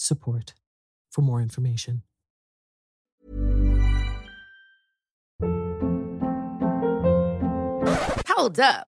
support for more information. Hold up.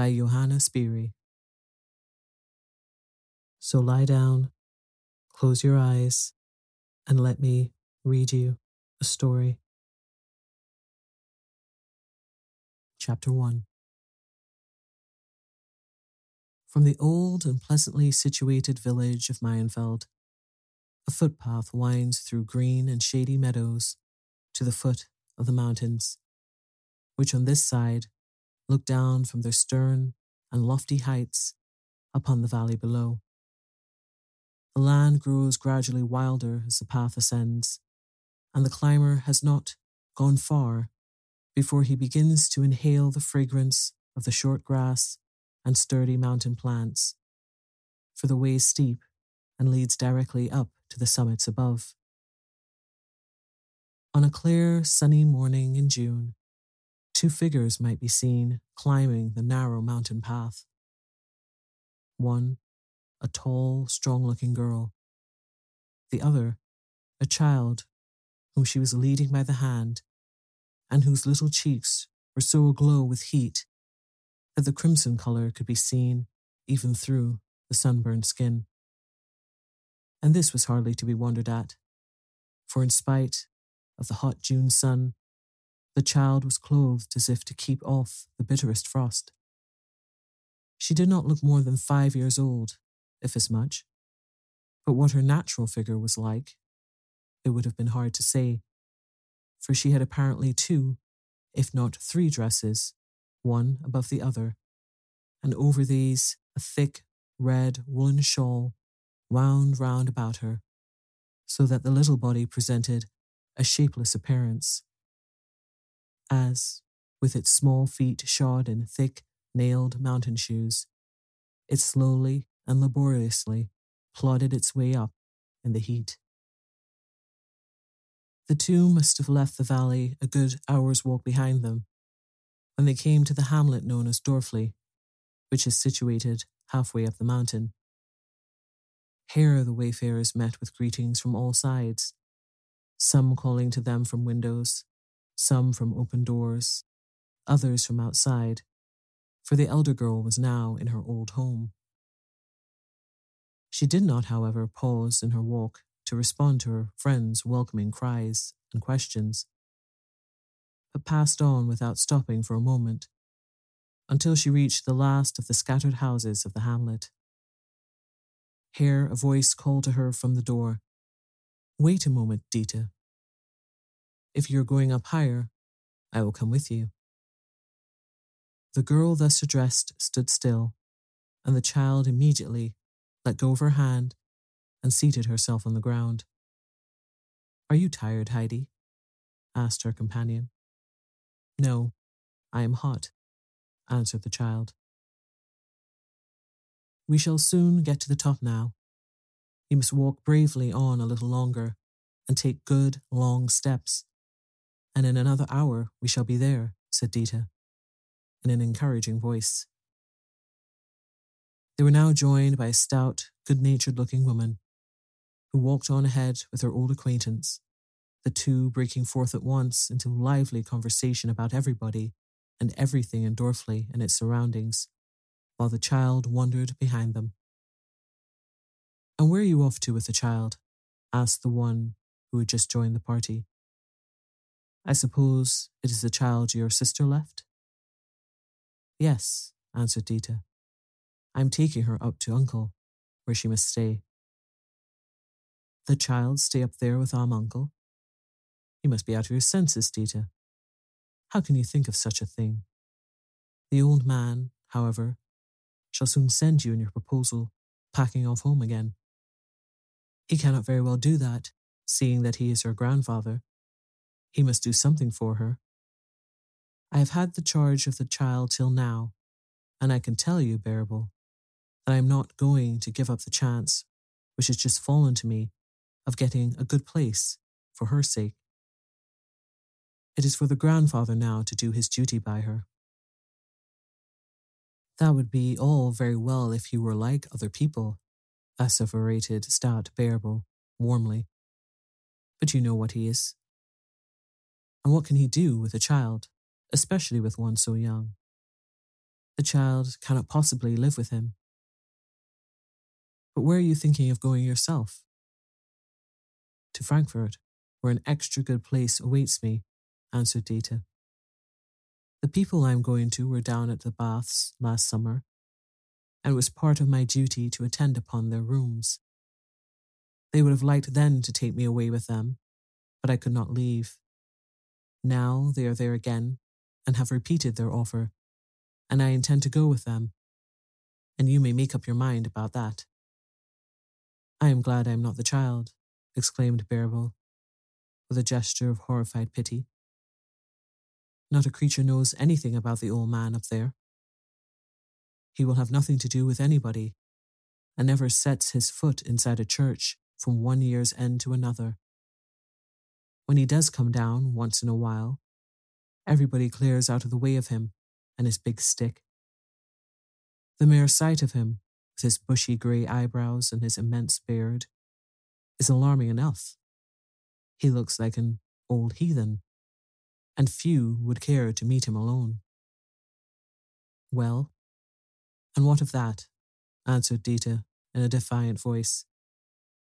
by Johanna Spyri. So lie down, close your eyes, and let me read you a story. Chapter 1 From the old and pleasantly situated village of Mayenfeld, a footpath winds through green and shady meadows to the foot of the mountains, which on this side look down from their stern and lofty heights upon the valley below. The land grows gradually wilder as the path ascends, and the climber has not gone far before he begins to inhale the fragrance of the short grass and sturdy mountain plants, for the way is steep and leads directly up to the summits above. On a clear, sunny morning in June, two figures might be seen climbing the narrow mountain path. One, a tall, strong looking girl. The other, a child whom she was leading by the hand and whose little cheeks were so aglow with heat that the crimson color could be seen even through the sunburned skin. And this was hardly to be wondered at, for in spite of the hot June sun, the child was clothed as if to keep off the bitterest frost. She did not look more than five years old, if as much, but what her natural figure was like, it would have been hard to say, for she had apparently two, if not three dresses, one above the other, and over these a thick red woolen shawl wound round about her, so that the little body presented a shapeless appearance. As, with its small feet shod in thick, nailed mountain shoes, it slowly and laboriously plodded its way up in the heat. The two must have left the valley a good hour's walk behind them when they came to the hamlet known as Dorfli, which is situated halfway up the mountain. Here the wayfarers met with greetings from all sides, some calling to them from windows, some from open doors, others from outside, for the elder girl was now in her old home. She did not, however, pause in her walk to respond to her friends' welcoming cries and questions, but passed on without stopping for a moment until she reached the last of the scattered houses of the hamlet. Here a voice called to her from the door Wait a moment, Dita. If you are going up higher, I will come with you. The girl thus addressed stood still, and the child immediately let go of her hand and seated herself on the ground. Are you tired, Heidi? asked her companion. No, I am hot, answered the child. We shall soon get to the top now. You must walk bravely on a little longer and take good, long steps. And in another hour we shall be there, said Dita, in an encouraging voice. They were now joined by a stout, good natured looking woman who walked on ahead with her old acquaintance, the two breaking forth at once into lively conversation about everybody and everything in Dorfli and its surroundings, while the child wandered behind them. And where are you off to with the child? asked the one who had just joined the party. I suppose it is the child your sister left? Yes, answered Dita. I am taking her up to uncle, where she must stay. The child stay up there with our uncle? You must be out of your senses, Dita. How can you think of such a thing? The old man, however, shall soon send you and your proposal, packing off home again. He cannot very well do that, seeing that he is her grandfather. He must do something for her. I have had the charge of the child till now, and I can tell you, Bärbel, that I am not going to give up the chance which has just fallen to me of getting a good place for her sake. It is for the grandfather now to do his duty by her. That would be all very well if he were like other people, asseverated stout Bärbel warmly. But you know what he is. And what can he do with a child, especially with one so young? The child cannot possibly live with him. But where are you thinking of going yourself? To Frankfurt, where an extra good place awaits me, answered Dita. The people I am going to were down at the baths last summer, and it was part of my duty to attend upon their rooms. They would have liked then to take me away with them, but I could not leave. Now they are there again and have repeated their offer, and I intend to go with them. And you may make up your mind about that. I am glad I am not the child, exclaimed Bärbel, with a gesture of horrified pity. Not a creature knows anything about the old man up there. He will have nothing to do with anybody, and never sets his foot inside a church from one year's end to another. When he does come down once in a while, everybody clears out of the way of him and his big stick. The mere sight of him, with his bushy grey eyebrows and his immense beard, is alarming enough. He looks like an old heathen and few would care to meet him alone. Well, and what of that? answered Dita in a defiant voice.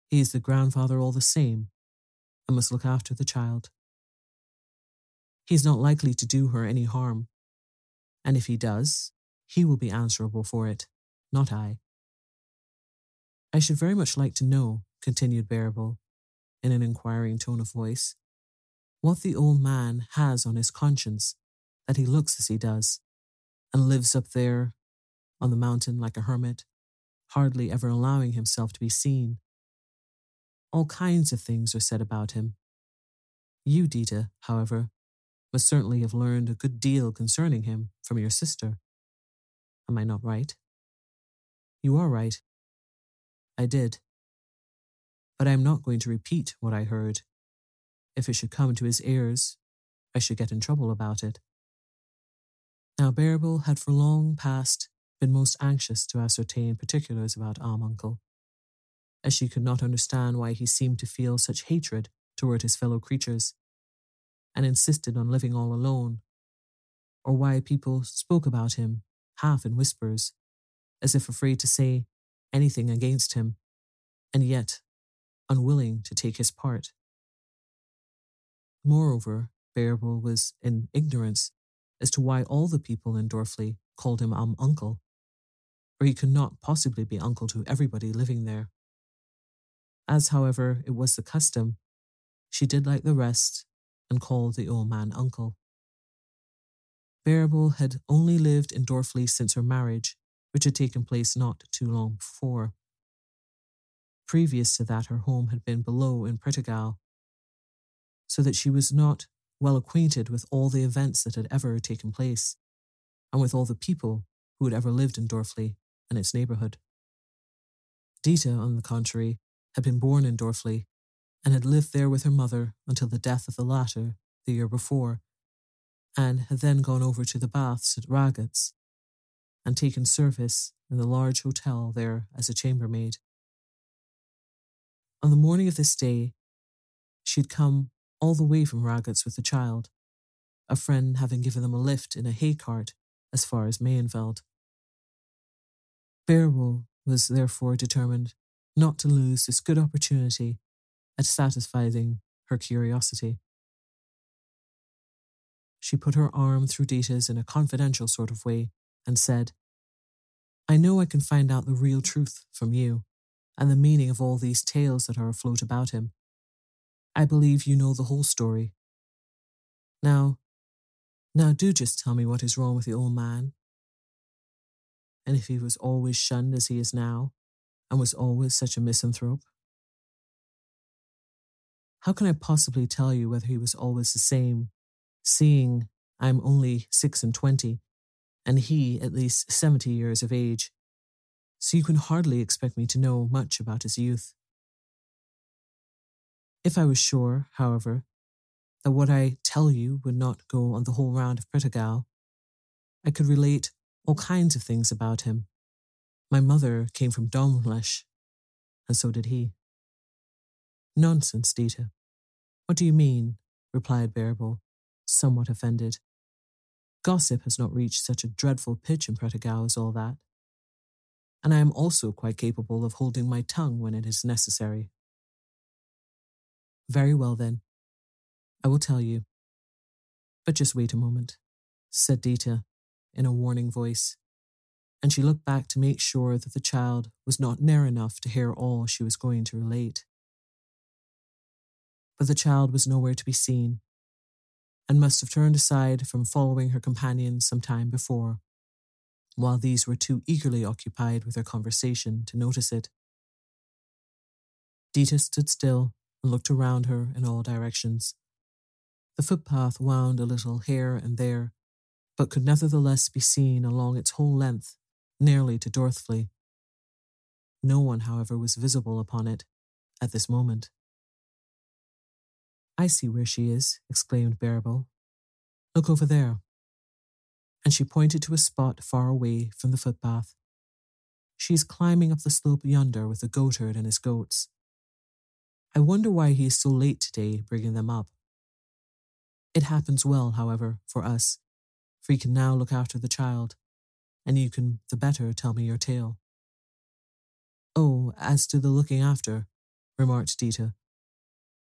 He is the grandfather all the same, and must look after the child. He is not likely to do her any harm, and if he does, he will be answerable for it, not I. I should very much like to know, continued Bärbel, in an inquiring tone of voice, what the old man has on his conscience that he looks as he does, and lives up there on the mountain like a hermit, hardly ever allowing himself to be seen. All kinds of things are said about him. You, Dita, however, must certainly have learned a good deal concerning him from your sister. Am I not right? You are right. I did. But I am not going to repeat what I heard. If it should come to his ears, I should get in trouble about it. Now, Bärbel had for long past been most anxious to ascertain particulars about Alm Uncle, as she could not understand why he seemed to feel such hatred toward his fellow creatures and insisted on living all alone, or why people spoke about him half in whispers, as if afraid to say anything against him, and yet unwilling to take his part. Moreover, Bärbel was in ignorance as to why all the people in Dorfli called him Alm Uncle, for he could not possibly be uncle to everybody living there. As, however, it was the custom, she did like the rest and called the old man uncle. Bärbel had only lived in Dorfli since her marriage, which had taken place not too long before. Previous to that, her home had been below in Prättigau, so that she was not well acquainted with all the events that had ever taken place, and with all the people who had ever lived in Dorfli and its neighbourhood. Dita, on the contrary, had been born in Dorfli and had lived there with her mother until the death of the latter the year before, and had then gone over to the baths at Ragatz and taken service in the large hotel there as a chambermaid. On the morning of this day, she had come all the way from Ragatz with the child, a friend having given them a lift in a hay cart as far as Mayenfeld. Bärbel was therefore determined not to lose this good opportunity at satisfying her curiosity. She put her arm through Dita's in a confidential sort of way and said, I know I can find out the real truth from you and the meaning of all these tales that are afloat about him. I believe you know the whole story. Now, now do just tell me what is wrong with the old man. And if he was always shunned as he is now, and was always such a misanthrope. How can I possibly tell you whether he was always the same, seeing I am only six and twenty, and he at least seventy years of age? So you can hardly expect me to know much about his youth. If I was sure, however, that what I tell you would not go on the whole round of Prättigau, I could relate all kinds of things about him. My mother came from Domleschg, and so did he. Nonsense, Dita. What do you mean? replied Bärbel, somewhat offended. Gossip has not reached such a dreadful pitch in Prettigau as all that. And I am also quite capable of holding my tongue when it is necessary. Very well, then. I will tell you. But just wait a moment, said Dita in a warning voice, and she looked back to make sure that the child was not near enough to hear all she was going to relate but the child was nowhere to be seen, and must have turned aside from following her companions some time before, while these were too eagerly occupied with their conversation to notice it. Dita stood still and looked around her in all directions. The footpath wound a little here and there, but could nevertheless be seen along its whole length, nearly to Dorfli. No one, however, was visible upon it at this moment. I see where she is, exclaimed Bärbel. Look over there. And she pointed to a spot far away from the footpath. She is climbing up the slope yonder with the goatherd and his goats. I wonder why he is so late today bringing them up. It happens well, however, for us, for he can now look after the child, and you can the better tell me your tale. Oh, as to the looking after, remarked Dita.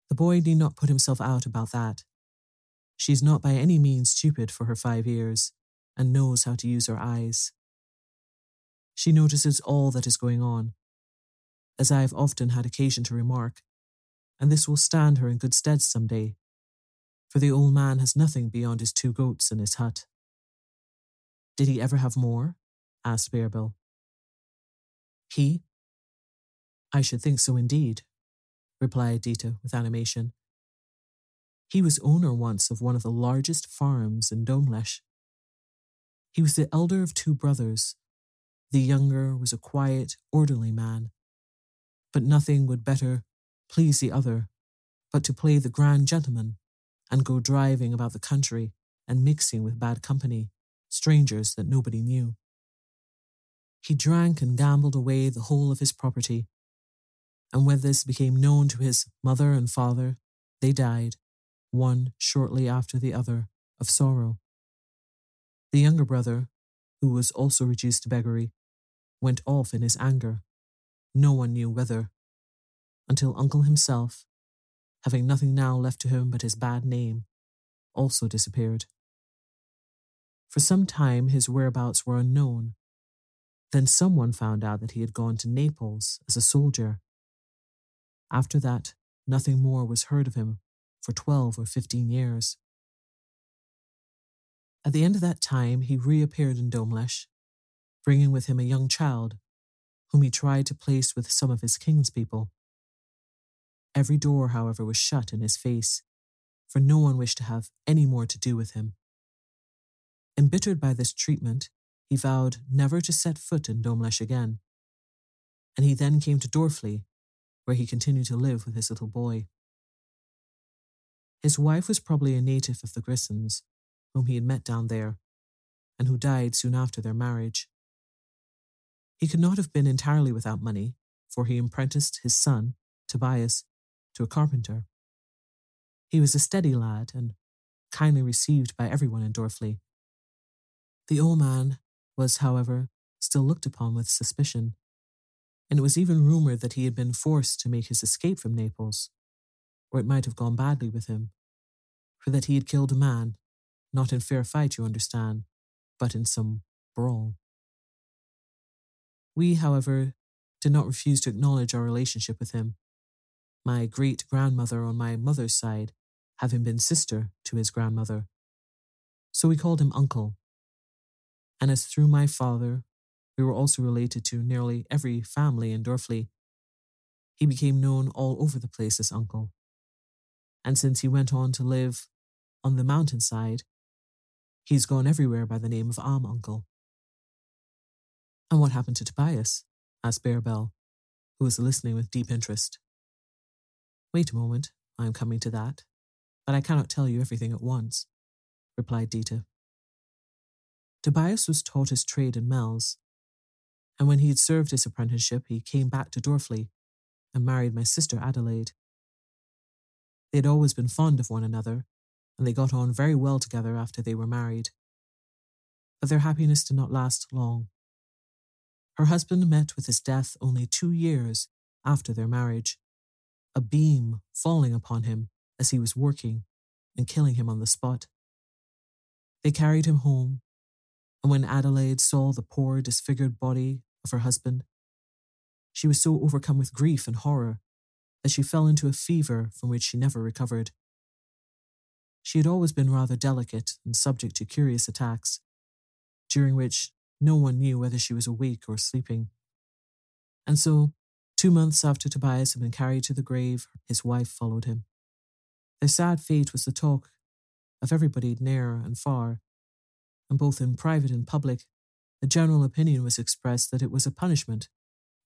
The boy need not put himself out about that. She is not by any means stupid for her five years, and knows how to use her eyes. She notices all that is going on, as I have often had occasion to remark, and this will stand her in good stead some day, for the old man has nothing beyond his two goats and his hut. Did he ever have more? asked Bärbel. He? I should think so indeed, replied Dita with animation. He was owner once of one of the largest farms in Domleschg. He was the elder of two brothers. The younger was a quiet, orderly man, but nothing would better please the other but to play the grand gentleman and go driving about the country and mixing with bad company, strangers that nobody knew. He drank and gambled away the whole of his property, and when this became known to his mother and father, they died, one shortly after the other, of sorrow. The younger brother, who was also reduced to beggary, went off in his anger, no one knew whither, until uncle himself, having nothing now left to him but his bad name, also disappeared. For some time his whereabouts were unknown. Then someone found out that he had gone to Naples as a soldier. After that, nothing more was heard of him for 12 or 15 years. At the end of that time, he reappeared in Domleschg, bringing with him a young child, whom he tried to place with some of his kinspeople. Every door, however, was shut in his face, for no one wished to have any more to do with him. Embittered by this treatment, he vowed never to set foot in Domleschg again, and he then came to Dorfli, where he continued to live with his little boy. His wife was probably a native of the Grisons, whom he had met down there, and who died soon after their marriage. He could not have been entirely without money, for he apprenticed his son, Tobias, to a carpenter. He was a steady lad and kindly received by everyone in Dorfli. The old man was, however, still looked upon with suspicion, and it was even rumored that he had been forced to make his escape from Naples, or it might have gone badly with him, for that he had killed a man, not in fair fight, you understand, but in some brawl. We, however, did not refuse to acknowledge our relationship with him, my great grandmother on my mother's side having been sister to his grandmother. So we called him uncle. And as through my father, we were also related to nearly every family in Dorfli, he became known all over the place as uncle. And since he went on to live on the mountainside, he's gone everywhere by the name of Alm Uncle. And what happened to Tobias? asked Bärbel, who was listening with deep interest. Wait a moment, I am coming to that, but I cannot tell you everything at once, replied Dita. Tobias was taught his trade in Mels, and when he had served his apprenticeship, he came back to Dorfli and married my sister Adelaide. They had always been fond of one another, and they got on very well together after they were married. But their happiness did not last long. Her husband met with his death only two years after their marriage, a beam falling upon him as he was working and killing him on the spot. They carried him home, and when Adelaide saw the poor, disfigured body of her husband, she was so overcome with grief and horror that she fell into a fever from which she never recovered. She had always been rather delicate and subject to curious attacks, during which no one knew whether she was awake or sleeping. And so, two months after Tobias had been carried to the grave, his wife followed him. Their sad fate was the talk of everybody near and far, and both in private and public, the general opinion was expressed that it was a punishment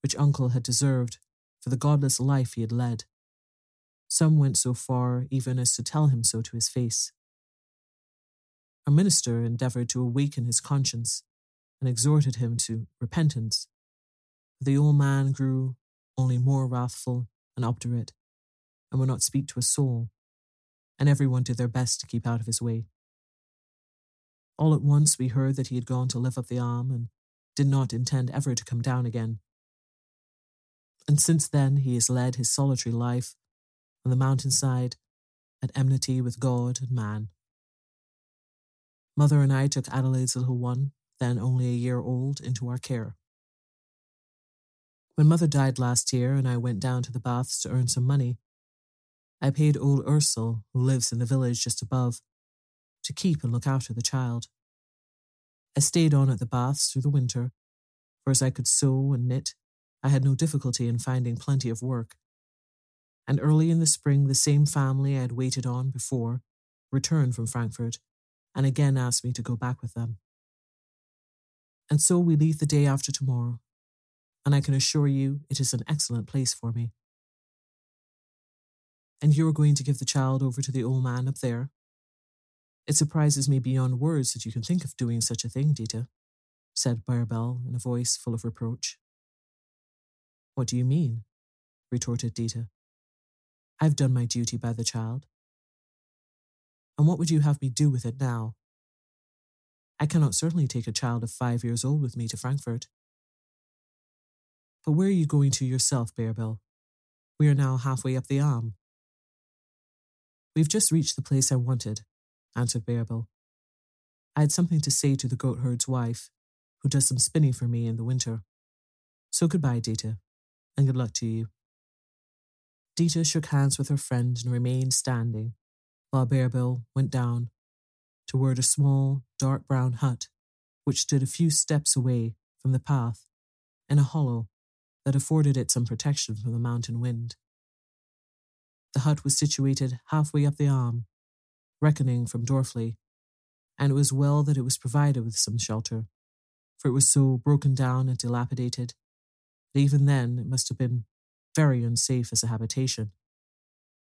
which Uncle had deserved for the godless life he had led. Some went so far even as to tell him so to his face. A minister endeavored to awaken his conscience and exhorted him to repentance. The old man grew only more wrathful and obdurate, and would not speak to a soul, and everyone did their best to keep out of his way. All at once we heard that he had gone to live up the Alm and did not intend ever to come down again. And since then, he has led his solitary life on the mountainside at enmity with God and man. Mother and I took Adelaide's little one, then only a year old, into our care. When Mother died last year and I went down to the baths to earn some money, I paid old Ursel, who lives in the village just above, to keep and look after the child. I stayed on at the baths through the winter, for as I could sew and knit, I had no difficulty in finding plenty of work. And early in the spring, the same family I had waited on before returned from Frankfurt and again asked me to go back with them. And so we leave the day after tomorrow, and I can assure you it is an excellent place for me. And you are going to give the child over to the old man up there? It surprises me beyond words that you can think of doing such a thing, Dita, said Bärbel in a voice full of reproach. What do you mean? retorted Dita. I've done my duty by the child. And what would you have me do with it now? I cannot certainly take a child of five years old with me to Frankfurt. But where are you going to yourself, Bärbel? We are now halfway up the Alm. We've just reached the place I wanted, answered Bärbel. I had something to say to the goatherd's wife, who does some spinning for me in the winter. So goodbye, Dita, and good luck to you. Dita shook hands with her friend and remained standing, while Bärbel went down toward a small, dark brown hut which stood a few steps away from the path in a hollow that afforded it some protection from the mountain wind. The hut was situated halfway up the Alm, reckoning from Dorfli, and it was well that it was provided with some shelter, for it was so broken down and dilapidated that even then it must have been very unsafe as a habitation.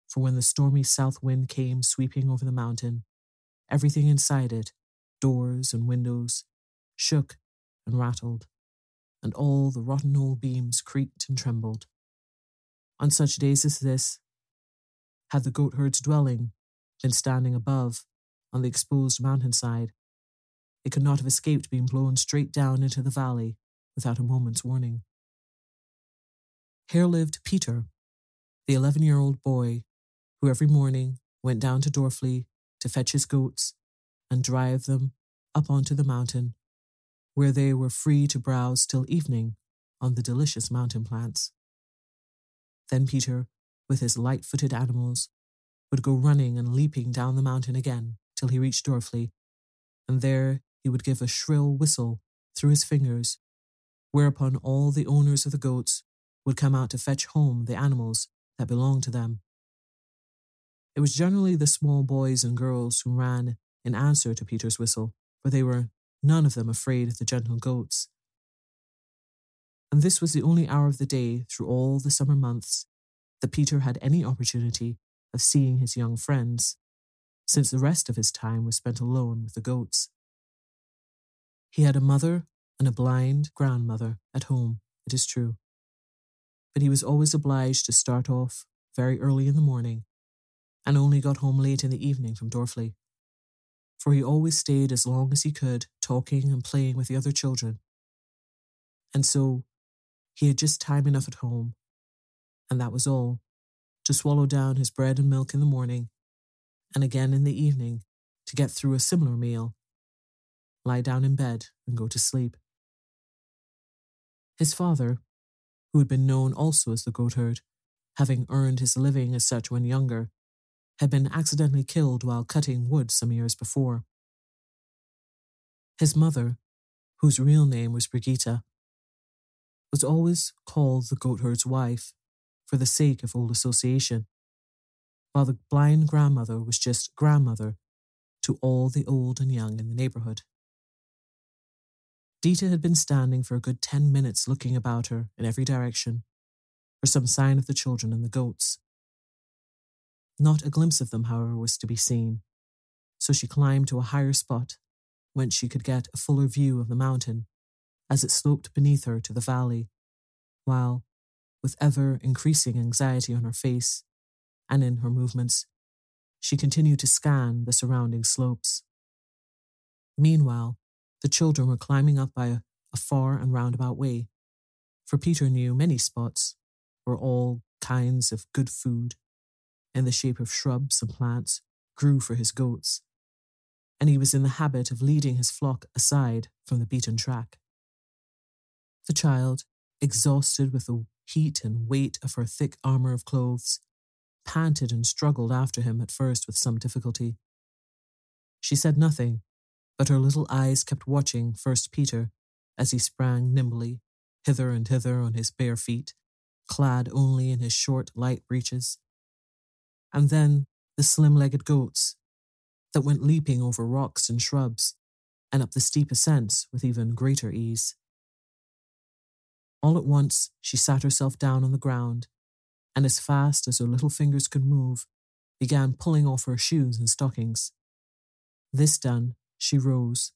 For when the stormy south wind came sweeping over the mountain, Everything inside it, doors and windows, shook and rattled, and all the rotten old beams creaked and trembled. On such days as this, had the goatherd's dwelling been standing above on the exposed mountainside, it could not have escaped being blown straight down into the valley without a moment's warning. Here lived Peter, the eleven year old boy who every morning went down to Dorfli to fetch his goats and drive them up onto the mountain, where they were free to browse till evening on the delicious mountain plants. Then Peter, with his light footed animals, would go running and leaping down the mountain again till he reached Dorfli, and there he would give a shrill whistle through his fingers, whereupon all the owners of the goats would come out to fetch home the animals that belonged to them. It was generally the small boys and girls who ran in answer to Peter's whistle, for they were none of them afraid of the gentle goats. And this was the only hour of the day through all the summer months that Peter had any opportunity of seeing his young friends, since the rest of his time was spent alone with the goats. He had a mother and a blind grandmother at home, it is true, but he was always obliged to start off very early in the morning and only got home late in the evening from Dorfli. For he always stayed as long as he could, talking and playing with the other children. And so he had just time enough at home, and that was all, to swallow down his bread and milk in the morning, and again in the evening to get through a similar meal, lie down in bed, and go to sleep. His father, who had been known also as the goatherd, having earned his living as such when younger, had been accidentally killed while cutting wood some years before. His mother, whose real name was Brigitta, was always called the goatherd's wife for the sake of old association, while the blind grandmother was just grandmother to all the old and young in the neighborhood. Dita had been standing for a good ten minutes looking about her in every direction for some sign of the children and the goats. Not a glimpse of them, however, was to be seen, so she climbed to a higher spot whence she could get a fuller view of the mountain as it sloped beneath her to the valley, while, with ever increasing anxiety on her face and in her movements, she continued to scan the surrounding slopes. Meanwhile, the children were climbing up by a, a far and roundabout way, for Peter knew many spots where all kinds of good food, in the shape of shrubs and plants, grew for his goats, and he was in the habit of leading his flock aside from the beaten track. The child, exhausted with the heat and weight of her thick armour of clothes, panted and struggled after him at first with some difficulty. She said nothing, but her little eyes kept watching first Peter as he sprang nimbly hither and hither on his bare feet, clad only in his short light breeches, and then the slim legged goats that went leaping over rocks and shrubs and up the steep ascents with even greater ease. All at once, she sat herself down on the ground, and as fast as her little fingers could move, began pulling off her shoes and stockings. This done, she rose,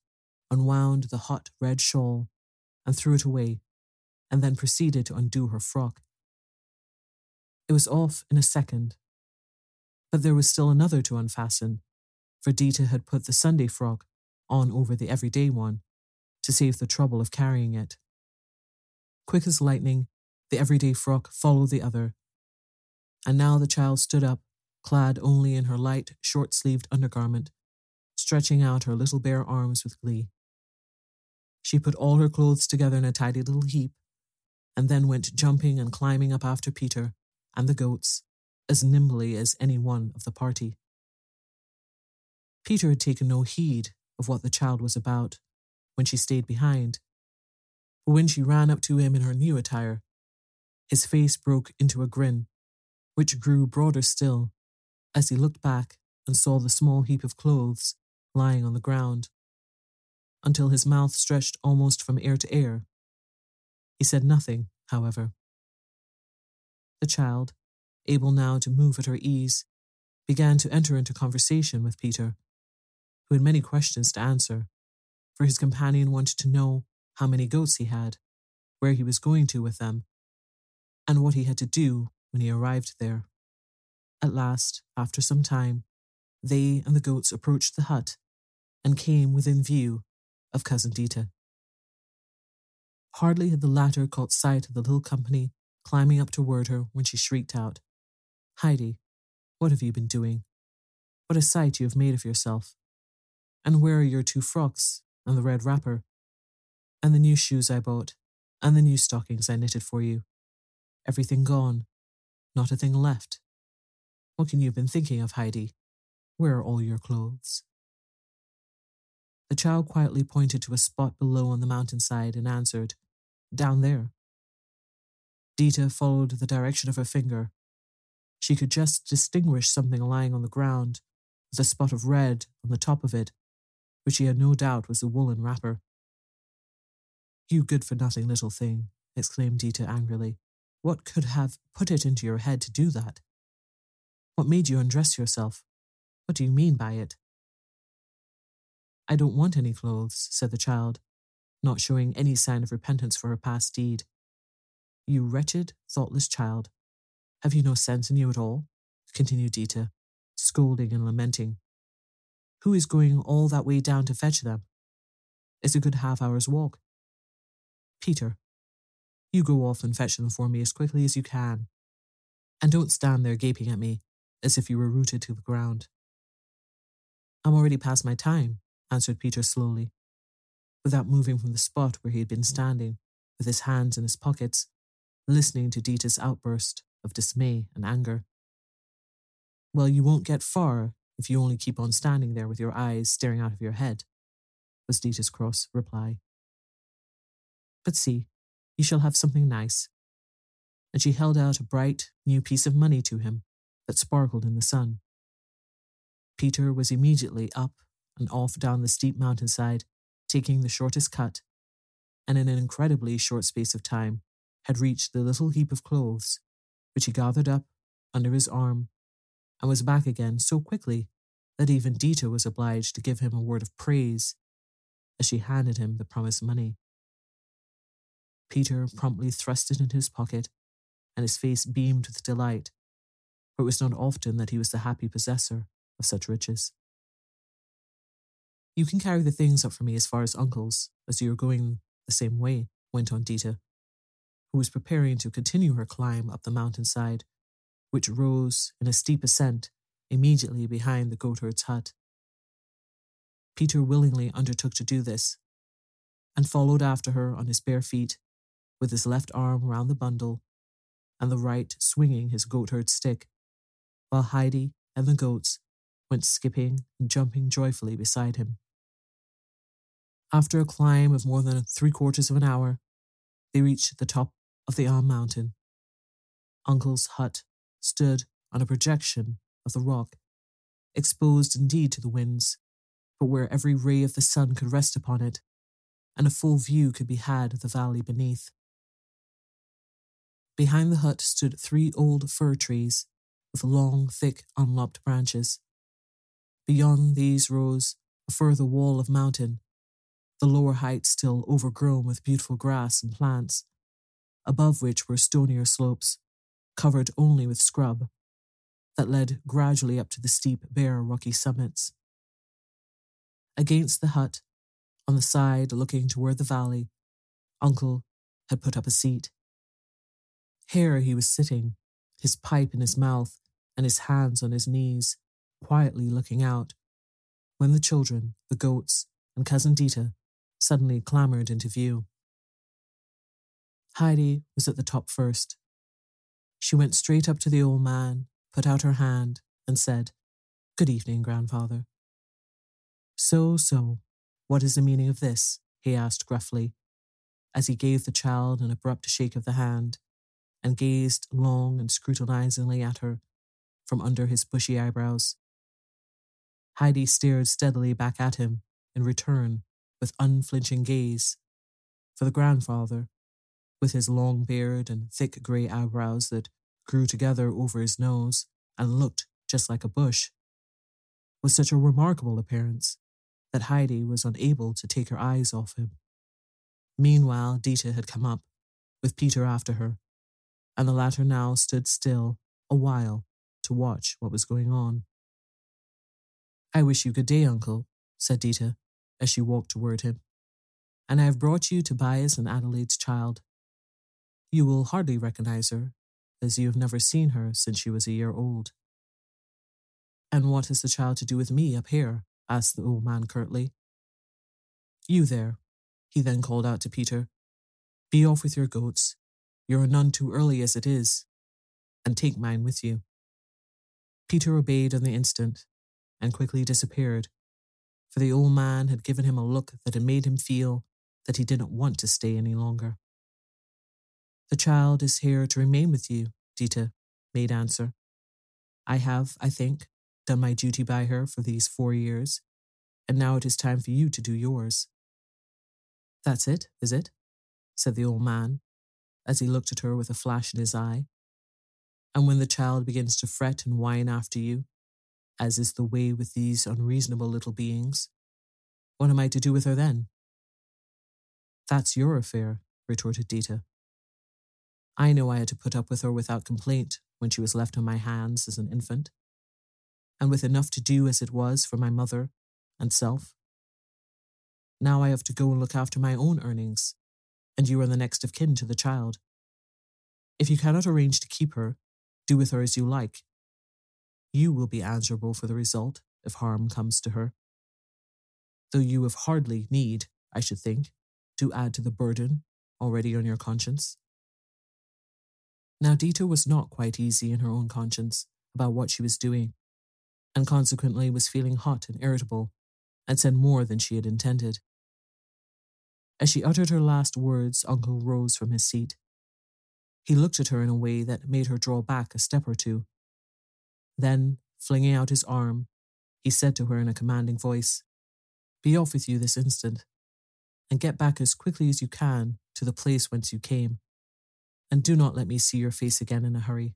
unwound the hot red shawl, and threw it away, and then proceeded to undo her frock. It was off in a second, but there was still another to unfasten, for Dita had put the Sunday frock on over the everyday one to save the trouble of carrying it. Quick as lightning, the everyday frock followed the other, and now the child stood up, clad only in her light, short sleeved undergarment, stretching out her little bare arms with glee. She put all her clothes together in a tidy little heap, and then went jumping and climbing up after Peter and the goats as nimbly as any one of the party. Peter had taken no heed of what the child was about when she stayed behind. But when she ran up to him in her new attire, his face broke into a grin, which grew broader still as he looked back and saw the small heap of clothes lying on the ground, until his mouth stretched almost from ear to ear. He said nothing, however. The child, able now to move at her ease, began to enter into conversation with Peter who had many questions to answer, for his companion wanted to know how many goats he had, where he was going to with them, and what he had to do when he arrived there. At last, after some time, they and the goats approached the hut and came within view of Cousin Dita. Hardly had the latter caught sight of the little company climbing up toward her when she shrieked out, Heidi, what have you been doing? What a sight you have made of yourself. And where are your two frocks and the red wrapper? And the new shoes I bought, and the new stockings I knitted for you. Everything gone, not a thing left. What can you have been thinking of, Heidi? Where are all your clothes? The child quietly pointed to a spot below on the mountainside and answered, Down there. Dita followed the direction of her finger. She could just distinguish something lying on the ground, with a spot of red on the top of it which she had no doubt was a woolen wrapper. You good for nothing little thing, exclaimed Dita angrily. What could have put it into your head to do that? What made you undress yourself? What do you mean by it? I don't want any clothes, said the child, not showing any sign of repentance for her past deed. You wretched, thoughtless child. Have you no sense in you at all? continued Dita, scolding and lamenting. Who is going all that way down to fetch them? It's a good half hour's walk. Peter, you go off and fetch them for me as quickly as you can. And don't stand there gaping at me as if you were rooted to the ground. I'm already past my time, answered Peter slowly, without moving from the spot where he had been standing, with his hands in his pockets, listening to Dita's outburst of dismay and anger. Well, you won't get far if you only keep on standing there with your eyes staring out of your head, was Dita's cross reply. But see, you shall have something nice. And she held out a bright, new piece of money to him that sparkled in the sun. Peter was immediately up and off down the steep mountainside, taking the shortest cut, and in an incredibly short space of time had reached the little heap of clothes, which he gathered up under his arm and was back again so quickly that even Dita was obliged to give him a word of praise as she handed him the promised money. Peter promptly thrust it into his pocket, and his face beamed with delight, for it was not often that he was the happy possessor of such riches. You can carry the things up for me as far as uncle's, as you are going the same way, went on Dita, who was preparing to continue her climb up the mountainside, which rose in a steep ascent immediately behind the goatherd's hut. Peter willingly undertook to do this, and followed after her on his bare feet, with his left arm round the bundle, and the right swinging his goatherd stick, while Heidi and the goats went skipping and jumping joyfully beside him. After a climb of more than three quarters of an hour, they reached the top of the Alm Mountain. Uncle's hut stood on a projection of the rock, exposed indeed to the winds, but where every ray of the sun could rest upon it, and a full view could be had of the valley beneath. Behind the hut stood three old fir trees with long, thick, unlopped branches. Beyond these rose a further wall of mountain, the lower heights still overgrown with beautiful grass and plants, above which were stonier slopes, covered only with scrub, that led gradually up to the steep, bare, rocky summits. Against the hut, on the side looking toward the valley, Uncle had put up a seat. Here he was sitting, his pipe in his mouth and his hands on his knees, quietly looking out, when the children, the goats, and Cousin Dita suddenly clambered into view. Heidi was at the top first. She went straight up to the old man, put out her hand, and said, Good evening, grandfather. So, so, what is the meaning of this? he asked gruffly, as he gave the child an abrupt shake of the hand and gazed long and scrutinizingly at her from under his bushy eyebrows. Heidi stared steadily back at him in return with unflinching gaze, for the grandfather, with his long beard and thick grey eyebrows that grew together over his nose and looked just like a bush, was such a remarkable appearance that Heidi was unable to take her eyes off him. Meanwhile, Dita had come up, with Peter after her, and the latter now stood still a while to watch what was going on. I wish you good day, uncle, said Dita as she walked toward him, and I have brought you Tobias and Adelaide's child. You will hardly recognize her, as you have never seen her since she was a year old. And what has the child to do with me up here? asked the old man curtly. You there, he then called out to Peter. Be off with your goats. You're none too early as it is, and take mine with you. Peter obeyed on the instant and quickly disappeared, for the old man had given him a look that had made him feel that he didn't want to stay any longer. The child is here to remain with you, Dita made answer. I have, I think, done my duty by her for these four years, and now it is time for you to do yours. That's it, is it? said the old man, as he looked at her with a flash in his eye. And when the child begins to fret and whine after you, as is the way with these unreasonable little beings, what am I to do with her then? That's your affair, retorted Dita. I know I had to put up with her without complaint when she was left on my hands as an infant and with enough to do as it was for my mother and self. Now I have to go and look after my own earnings, and you are the next of kin to the child. If you cannot arrange to keep her, do with her as you like. You will be answerable for the result if harm comes to her. Though you have hardly need, I should think, to add to the burden already on your conscience. Now, Dita was not quite easy in her own conscience about what she was doing and consequently was feeling hot and irritable, and said more than she had intended. As she uttered her last words, Uncle rose from his seat. He looked at her in a way that made her draw back a step or two. Then, flinging out his arm, he said to her in a commanding voice, Be off with you this instant, and get back as quickly as you can to the place whence you came, and do not let me see your face again in a hurry.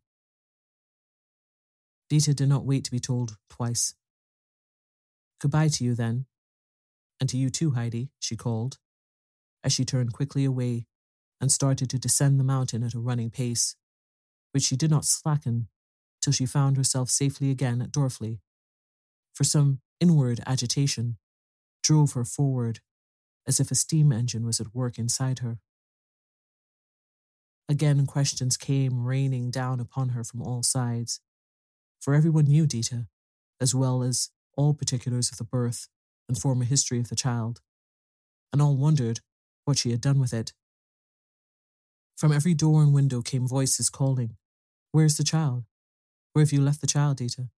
Dita did not wait to be told twice. Goodbye to you, then. And to you too, Heidi, she called, as she turned quickly away and started to descend the mountain at a running pace, which she did not slacken till she found herself safely again at Dorfli. For some inward agitation drove her forward as if a steam engine was at work inside her. Again, questions came raining down upon her from all sides. For everyone knew Dita, as well as all particulars of the birth and former history of the child, and all wondered what she had done with it. From every door and window came voices calling, Where's the child? Where have you left the child, Dita?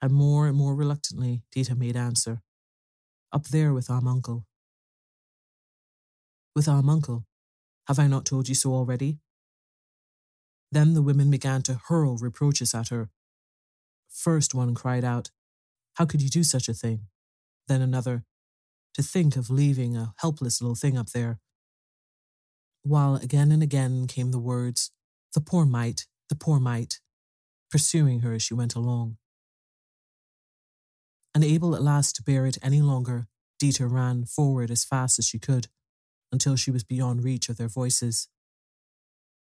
And more and more reluctantly, Dita made answer, Up there with Alm Uncle. With Alm Uncle? Have I not told you so already? Then the women began to hurl reproaches at her. First one cried out, How could you do such a thing? Then another, To think of leaving a helpless little thing up there. While again and again came the words, The poor mite, the poor mite, pursuing her as she went along. Unable at last to bear it any longer, Dita ran forward as fast as she could until she was beyond reach of their voices.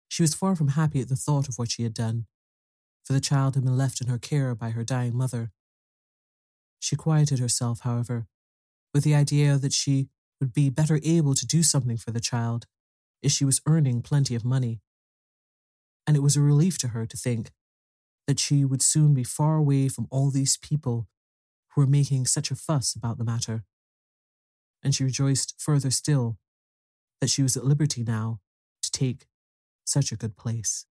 She was far from happy at the thought of what she had done, for the child had been left in her care by her dying mother. She quieted herself, however, with the idea that she would be better able to do something for the child if she was earning plenty of money. And it was a relief to her to think that she would soon be far away from all these people who were making such a fuss about the matter. And she rejoiced further still that she was at liberty now to take such a good place.